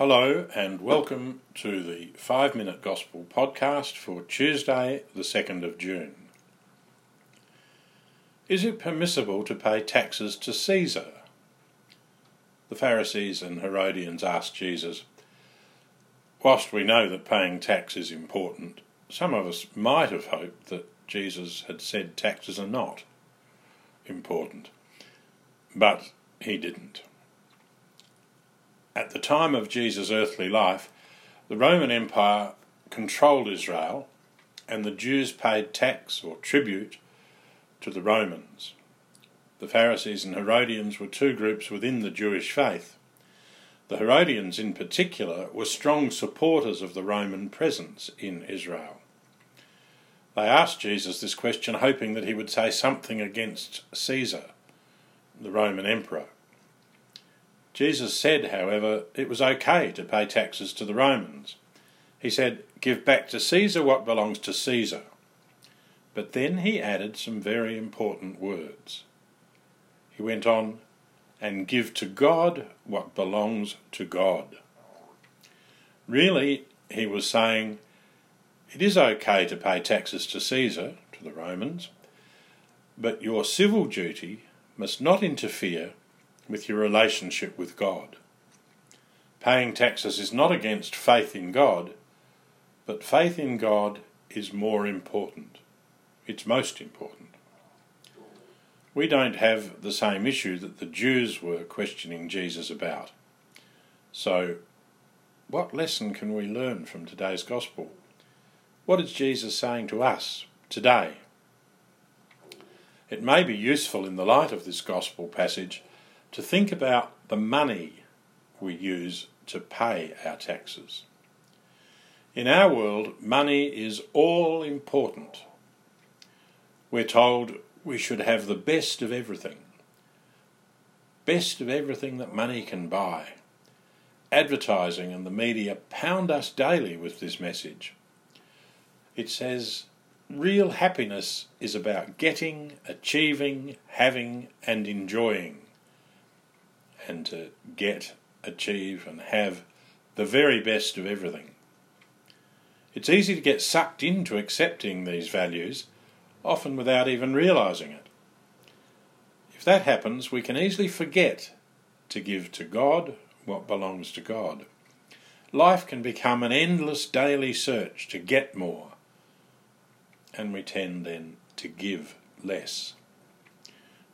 Hello, and welcome to the Five Minute Gospel podcast for Tuesday, the 2nd of June. Is it permissible to pay taxes to Caesar? The Pharisees and Herodians asked Jesus, Whilst we know that paying tax is important, some of us might have hoped that Jesus had said taxes are not important. But he didn't. At the time of Jesus' earthly life, the Roman Empire controlled Israel, and the Jews paid tax or tribute to the Romans. The Pharisees and Herodians were two groups within the Jewish faith. The Herodians, in particular, were strong supporters of the Roman presence in Israel. They asked Jesus this question, hoping that he would say something against Caesar, the Roman emperor. Jesus said, however, it was okay to pay taxes to the Romans. He said, Give back to Caesar what belongs to Caesar. But then he added some very important words. He went on, and give to God what belongs to God. Really, he was saying, it is okay to pay taxes to Caesar, to the Romans, but your civil duty must not interfere with your relationship with God. Paying taxes is not against faith in God, but faith in God is more important. It's most important. We don't have the same issue that the Jews were questioning Jesus about. So, what lesson can we learn from today's Gospel? What is Jesus saying to us today? It may be useful in the light of this Gospel passage to think about the money we use to pay our taxes. In our world, money is all important. We're told we should have the best of everything. Best of everything that money can buy. Advertising and the media pound us daily with this message. It says real happiness is about getting, achieving, having, and enjoying and to get, achieve, and have the very best of everything. It's easy to get sucked into accepting these values, often without even realizing it. If that happens, we can easily forget to give to God what belongs to God. Life can become an endless daily search to get more, and we tend then to give less.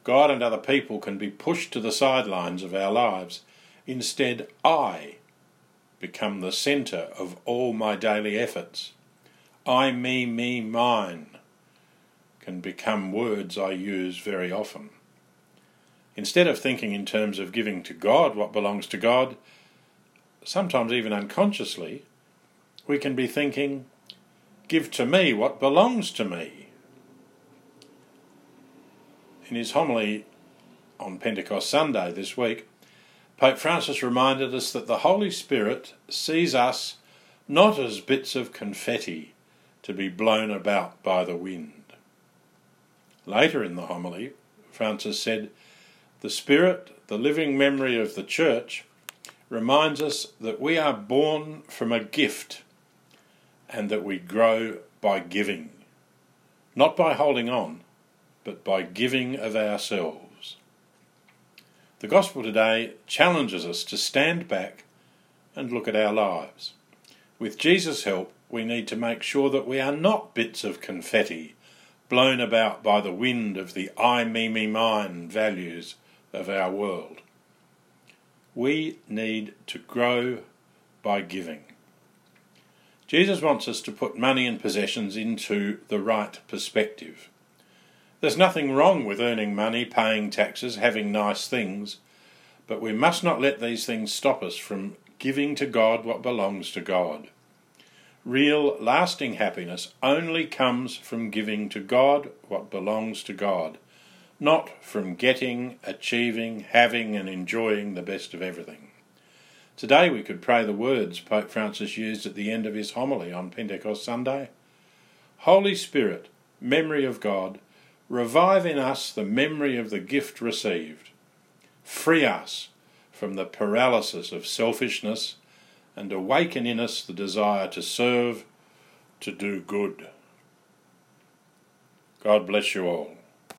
God and other people can be pushed to the sidelines of our lives. Instead, I become the centre of all my daily efforts. I, me, me, mine can become words I use very often. Instead of thinking in terms of giving to God what belongs to God, sometimes even unconsciously, we can be thinking, give to me what belongs to me. In his homily on Pentecost Sunday this week, Pope Francis reminded us that the Holy Spirit sees us not as bits of confetti to be blown about by the wind. Later in the homily, Francis said, The Spirit, the living memory of the Church, reminds us that we are born from a gift and that we grow by giving, not by holding on, but by giving of ourselves. The Gospel today challenges us to stand back and look at our lives. With Jesus' help, we need to make sure that we are not bits of confetti blown about by the wind of the I, me, me, mine values of our world. We need to grow by giving. Jesus wants us to put money and possessions into the right perspective. There's nothing wrong with earning money, paying taxes, having nice things, but we must not let these things stop us from giving to God what belongs to God. Real, lasting happiness only comes from giving to God what belongs to God, not from getting, achieving, having, and enjoying the best of everything. Today we could pray the words Pope Francis used at the end of his homily on Pentecost Sunday Holy Spirit, memory of God, Revive in us the memory of the gift received. Free us from the paralysis of selfishness and awaken in us the desire to serve, to do good. God bless you all.